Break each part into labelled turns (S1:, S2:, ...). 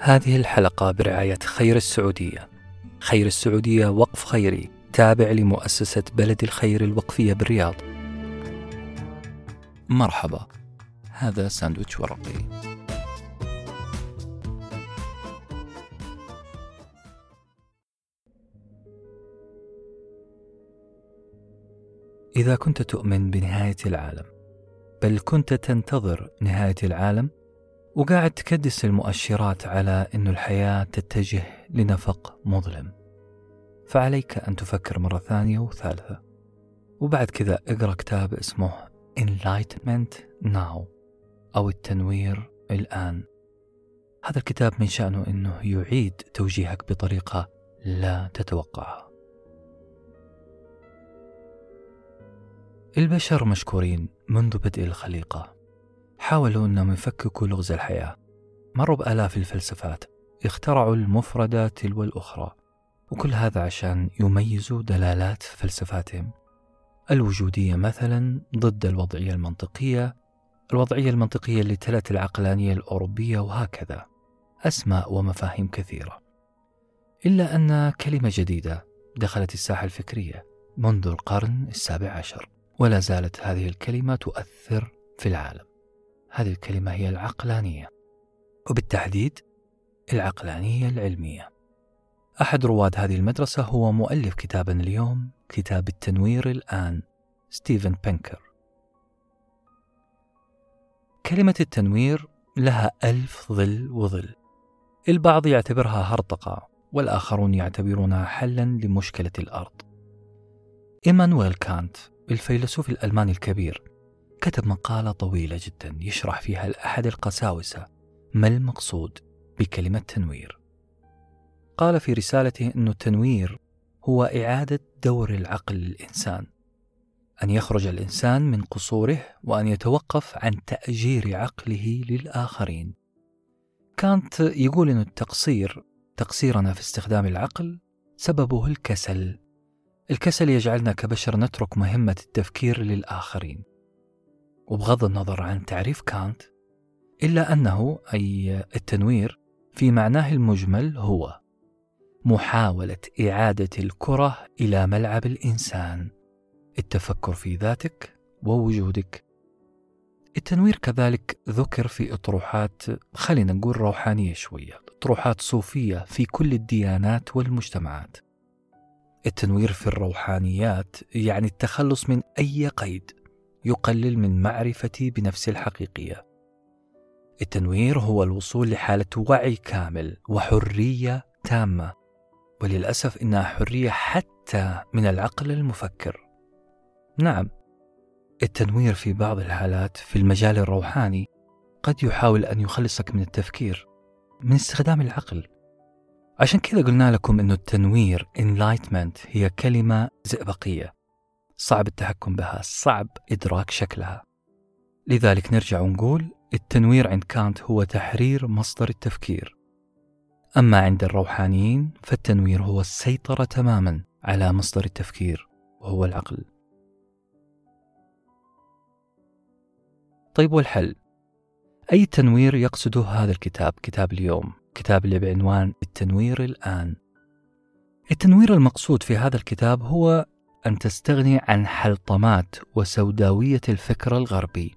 S1: هذه الحلقة برعاية خير السعودية. خير السعودية وقف خيري تابع لمؤسسة بلد الخير الوقفية بالرياض. مرحبا. هذا ساندويتش ورقي. إذا كنت تؤمن بنهاية العالم، بل كنت تنتظر نهاية العالم، وقاعد تكدس المؤشرات على أن الحياة تتجه لنفق مظلم. فعليك أن تفكر مرة ثانية وثالثة. وبعد كذا اقرأ كتاب اسمه Enlightenment Now أو التنوير الآن. هذا الكتاب من شأنه أنه يعيد توجيهك بطريقة لا تتوقعها. البشر مشكورين منذ بدء الخليقة. حاولوا أنهم يفككوا لغز الحياة. مروا بآلاف الفلسفات؟ اخترعوا المفردة تلو الأخرى. وكل هذا عشان يميزوا دلالات فلسفاتهم. الوجودية مثلا ضد الوضعية المنطقية الوضعية المنطقية اللي تلت العقلانية الأوروبية وهكذا. أسماء ومفاهيم كثيرة. إلا أن كلمة جديدة دخلت الساحة الفكرية منذ القرن السابع عشر ولا زالت هذه الكلمة تؤثر في العالم. هذه الكلمة هي العقلانية. وبالتحديد العقلانية العلمية. أحد رواد هذه المدرسة هو مؤلف كتابنا اليوم كتاب التنوير الآن ستيفن بنكر كلمة التنوير لها ألف ظل وظل. البعض يعتبرها هرطقة والآخرون يعتبرونها حلا لمشكلة الأرض. إيمانويل كانت الفيلسوف الألماني الكبير كتب مقالة طويلة جدا يشرح فيها لأحد القساوسة ما المقصود بكلمة تنوير. قال في رسالته أن التنوير هو إعادة دور العقل للإنسان. أن يخرج الإنسان من قصوره وأن يتوقف عن تأجير عقله للآخرين. كانت يقول أن التقصير تقصيرنا في استخدام العقل سببه الكسل. الكسل يجعلنا كبشر نترك مهمة التفكير للآخرين. وبغض النظر عن تعريف كانت إلا أنه أي التنوير في معناه المجمل هو محاولة إعادة الكرة إلى ملعب الإنسان التفكر في ذاتك ووجودك. التنوير كذلك ذكر في أطروحات خلينا نقول روحانية شوية أطروحات صوفية في كل الديانات والمجتمعات. التنوير في الروحانيات يعني التخلص من أي قيد. يقلل من معرفتي بنفسي الحقيقية. التنوير هو الوصول لحالة وعي كامل وحرية تامة وللأسف إنها حرية حتى من العقل المفكر. نعم التنوير في بعض الحالات في المجال الروحاني قد يحاول أن يخلصك من التفكير من استخدام العقل. عشان كذا قلنا لكم إنه التنوير enlightenment هي كلمة زئبقية. صعب التحكم بها صعب إدراك شكلها. لذلك نرجع ونقول التنوير عند كانت هو تحرير مصدر التفكير. أما عند الروحانيين فالتنوير هو السيطرة تماما على مصدر التفكير وهو العقل. طيب والحل؟ أي تنوير يقصده هذا الكتاب كتاب اليوم كتاب اللي بعنوان التنوير الآن. التنوير المقصود في هذا الكتاب هو أن تستغني عن حلطمات وسوداوية الفكر الغربي.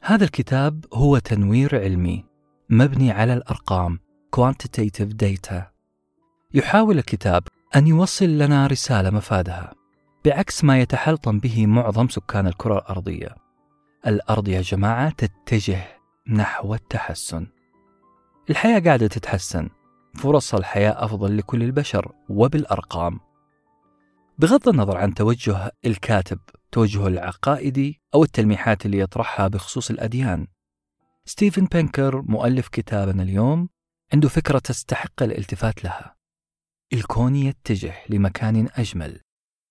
S1: هذا الكتاب هو تنوير علمي مبني على الأرقام quantitative data. يحاول الكتاب أن يوصل لنا رسالة مفادها بعكس ما يتحلطم به معظم سكان الكرة الأرضية. الأرض يا جماعة تتجه نحو التحسن. الحياة قاعدة تتحسن، فرص الحياة أفضل لكل البشر وبالأرقام. بغض النظر عن توجه الكاتب توجهه العقائدي أو التلميحات اللي يطرحها بخصوص الأديان. ستيفن بينكر مؤلف كتابنا اليوم عنده فكرة تستحق الالتفات لها. الكون يتجه لمكان أجمل.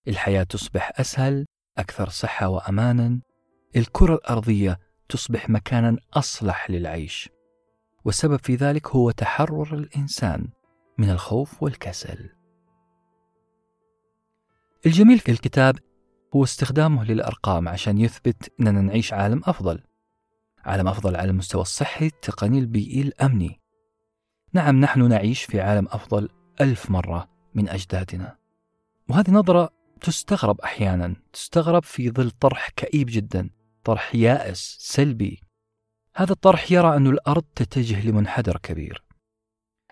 S1: الحياة تصبح أسهل أكثر صحة وأمانا الكرة الأرضية تصبح مكانا أصلح للعيش. والسبب في ذلك هو تحرر الإنسان من الخوف والكسل. الجميل في الكتاب هو استخدامه للأرقام عشان يثبت أننا نعيش عالم أفضل عالم أفضل على المستوى الصحي التقني البيئي الأمني. نعم نحن نعيش في عالم أفضل ألف مرة من أجدادنا. وهذه نظرة تستغرب أحيانا تستغرب في ظل طرح كئيب جدا طرح يائس سلبي. هذا الطرح يرى أن الأرض تتجه لمنحدر كبير.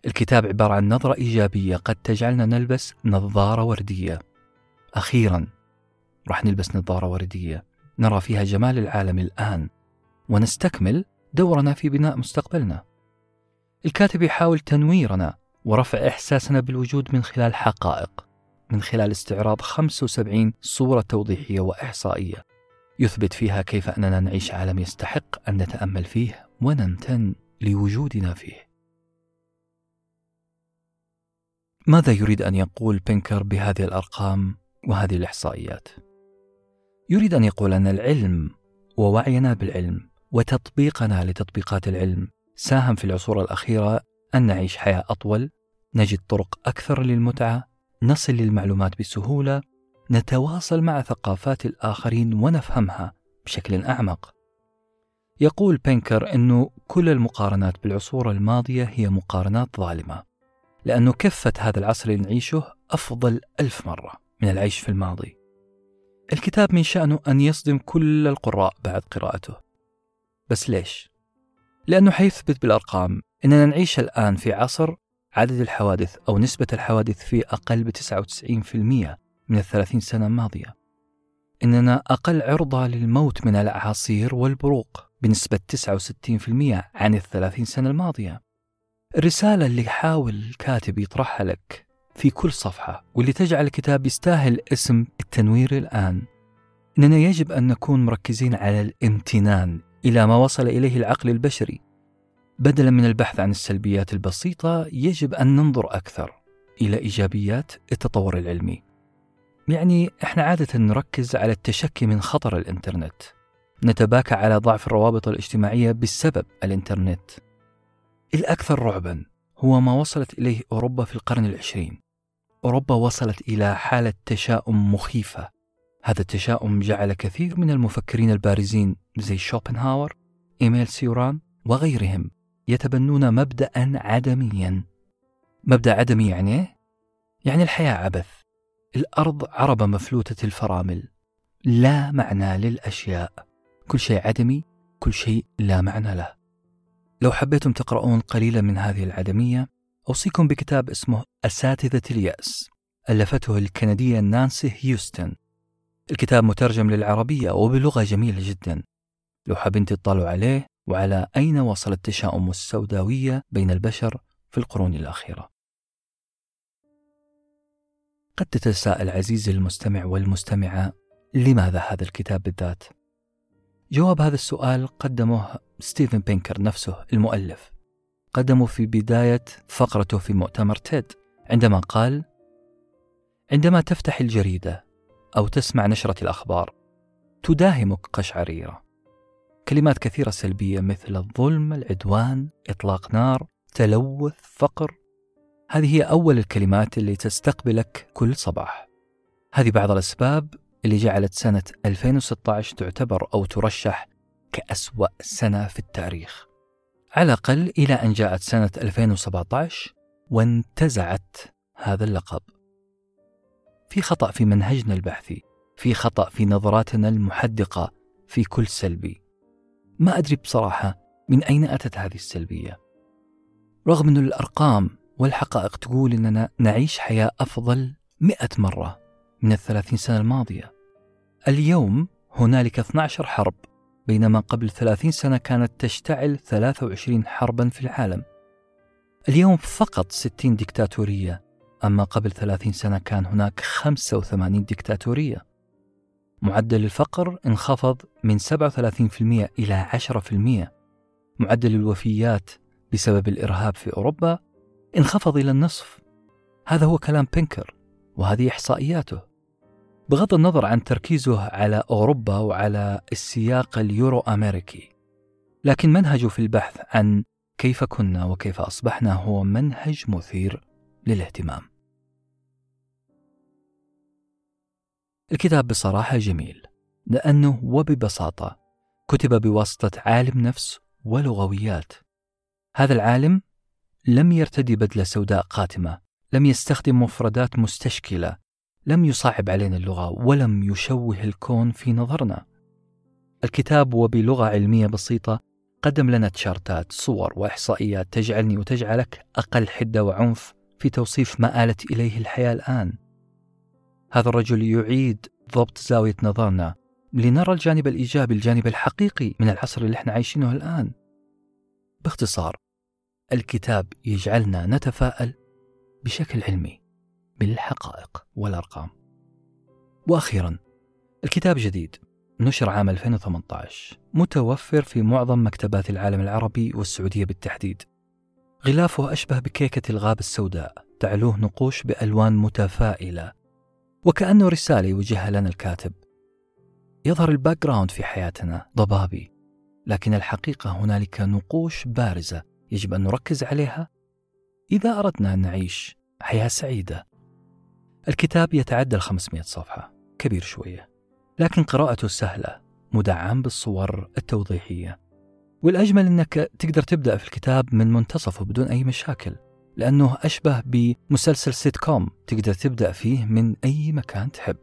S1: الكتاب عبارة عن نظرة إيجابية قد تجعلنا نلبس نظارة وردية. أخيرا راح نلبس نظارة وردية. نرى فيها جمال العالم الآن ونستكمل دورنا في بناء مستقبلنا. الكاتب يحاول تنويرنا ورفع إحساسنا بالوجود من خلال حقائق من خلال استعراض 75 صورة توضيحية وإحصائية. يثبت فيها كيف أننا نعيش عالم يستحق أن نتأمل فيه ونمتن لوجودنا فيه. ماذا يريد أن يقول بينكر بهذه الأرقام؟ وهذه الإحصائيات؟ يريد أن يقول أن العلم ووعينا بالعلم وتطبيقنا لتطبيقات العلم ساهم في العصور الأخيرة أن نعيش حياة أطول، نجد طرق أكثر للمتعة، نصل للمعلومات بسهولة، نتواصل مع ثقافات الآخرين ونفهمها بشكل أعمق. يقول بينكر أنه كل المقارنات بالعصور الماضية هي مقارنات ظالمة لأنه كفة هذا العصر اللي نعيشه أفضل ألف مرة من العيش في الماضي. الكتاب من شأنه أن يصدم كل القراء بعد قراءته. بس ليش؟ لأنه حيثبت بالأرقام أننا نعيش الآن في عصر عدد الحوادث أو نسبة الحوادث فيه أقل ب 99% من الثلاثين سنة الماضية. إننا أقل عرضة للموت من الأعاصير والبروق بنسبة 69% عن الثلاثين سنة الماضية. الرسالة اللي حاول الكاتب يطرحها لك في كل صفحة واللي تجعل الكتاب يستاهل اسم التنوير الآن. إننا يجب أن نكون مركزين على الامتنان إلى ما وصل إليه العقل البشري. بدلا من البحث عن السلبيات البسيطة يجب أن ننظر أكثر إلى إيجابيات التطور العلمي. يعني إحنا عادة نركز على التشكي من خطر الإنترنت. نتباكى على ضعف الروابط الاجتماعية بسبب الإنترنت. الأكثر رعبا هو ما وصلت إليه أوروبا في القرن العشرين. أوروبا وصلت إلى حالة تشاؤم مخيفة. هذا التشاؤم جعل كثير من المفكرين البارزين زي شوبنهاور إيميل سيوران وغيرهم يتبنون مبدأ عدميا. مبدأ عدمي يعني إيه؟ يعني الحياة عبث. الأرض عربة مفلوتة الفرامل. لا معنى للأشياء. كل شيء عدمي كل شيء لا معنى له. لو حبيتم تقرؤون قليلا من هذه العدمية أوصيكم بكتاب اسمه أساتذة اليأس ألفته الكندية نانسي هيوستن. الكتاب مترجم للعربية وبلغة جميلة جدا. لو حابين تطلعوا عليه وعلى أين وصل التشاؤم السوداوية بين البشر في القرون الأخيرة؟ قد تتساءل عزيزي المستمع والمستمعة لماذا هذا الكتاب بالذات؟ جواب هذا السؤال قدمه ستيفن بينكر نفسه المؤلف. قدمه في بداية فقرته في مؤتمر تيد عندما قال عندما تفتح الجريدة أو تسمع نشرة الأخبار تداهمك قشعريرة. كلمات كثيرة سلبية مثل الظلم، العدوان، إطلاق نار، تلوث، فقر. هذه هي أول الكلمات اللي تستقبلك كل صباح. هذه بعض الأسباب اللي جعلت سنة 2016 تعتبر أو ترشح كأسوأ سنة في التاريخ. على الأقل إلى أن جاءت سنة 2017 وانتزعت هذا اللقب. في خطأ في منهجنا البحثي في خطأ في نظراتنا المحدقة في كل سلبي. ما أدري بصراحة من أين أتت هذه السلبية. رغم أن الأرقام والحقائق تقول أننا نعيش حياة أفضل مئة مرة من الثلاثين سنة الماضية. اليوم هنالك 12 حرب بينما قبل 30 سنة كانت تشتعل 23 حربا في العالم. اليوم فقط 60 ديكتاتورية أما قبل 30 سنة كان هناك 85 ديكتاتورية. معدل الفقر انخفض من 37% إلى 10% معدل الوفيات بسبب الإرهاب في أوروبا انخفض إلى النصف. هذا هو كلام بينكر وهذه إحصائياته. بغض النظر عن تركيزه على أوروبا وعلى السياق اليورو أمريكي لكن منهجه في البحث عن كيف كنا وكيف أصبحنا هو منهج مثير للاهتمام. الكتاب بصراحة جميل لأنه وببساطة كتب بواسطة عالم نفس ولغويات. هذا العالم لم يرتدي بدلة سوداء قاتمة لم يستخدم مفردات مستشكلة لم يصعب علينا اللغة ولم يشوه الكون في نظرنا. الكتاب وبلغة علمية بسيطة قدم لنا تشارتات صور وإحصائيات تجعلني وتجعلك أقل حدة وعنف في توصيف ما آلت إليه الحياة الآن. هذا الرجل يعيد ضبط زاوية نظرنا لنرى الجانب الإيجابي الجانب الحقيقي من العصر اللي إحنا عايشينه الآن. باختصار الكتاب يجعلنا نتفائل بشكل علمي. بالحقائق والأرقام. وأخيرا الكتاب جديد نشر عام 2018 متوفر في معظم مكتبات العالم العربي والسعودية بالتحديد. غلافه أشبه بكيكة الغاب السوداء تعلوه نقوش بألوان متفائلة وكأنه رسالة يوجهها لنا الكاتب. يظهر ال background في حياتنا ضبابي لكن الحقيقة هنالك نقوش بارزة يجب أن نركز عليها. إذا أردنا أن نعيش حياة سعيدة الكتاب يتعدى ال 500 صفحة كبير شوية لكن قراءته سهلة مدعم بالصور التوضيحية. والأجمل أنك تقدر تبدأ في الكتاب من منتصفه بدون أي مشاكل لأنه أشبه بمسلسل سيت كوم تقدر تبدأ فيه من أي مكان تحب.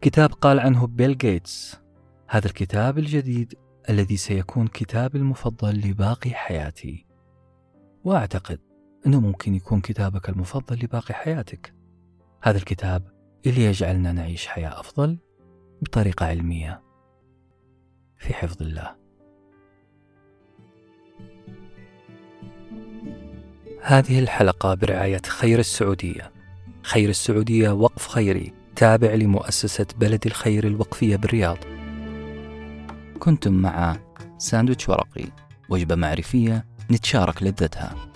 S1: كتاب قال عنه بيل جيتس هذا الكتاب الجديد الذي سيكون كتابي المفضل لباقي حياتي. وأعتقد إنه ممكن يكون كتابك المفضل لباقي حياتك. هذا الكتاب اللي يجعلنا نعيش حياة أفضل بطريقة علمية في حفظ الله. هذه الحلقة برعاية خير السعودية. خير السعودية وقف خيري تابع لمؤسسة بلد الخير الوقفية بالرياض. كنتم مع ساندويتش ورقي وجبة معرفية نتشارك لذتها.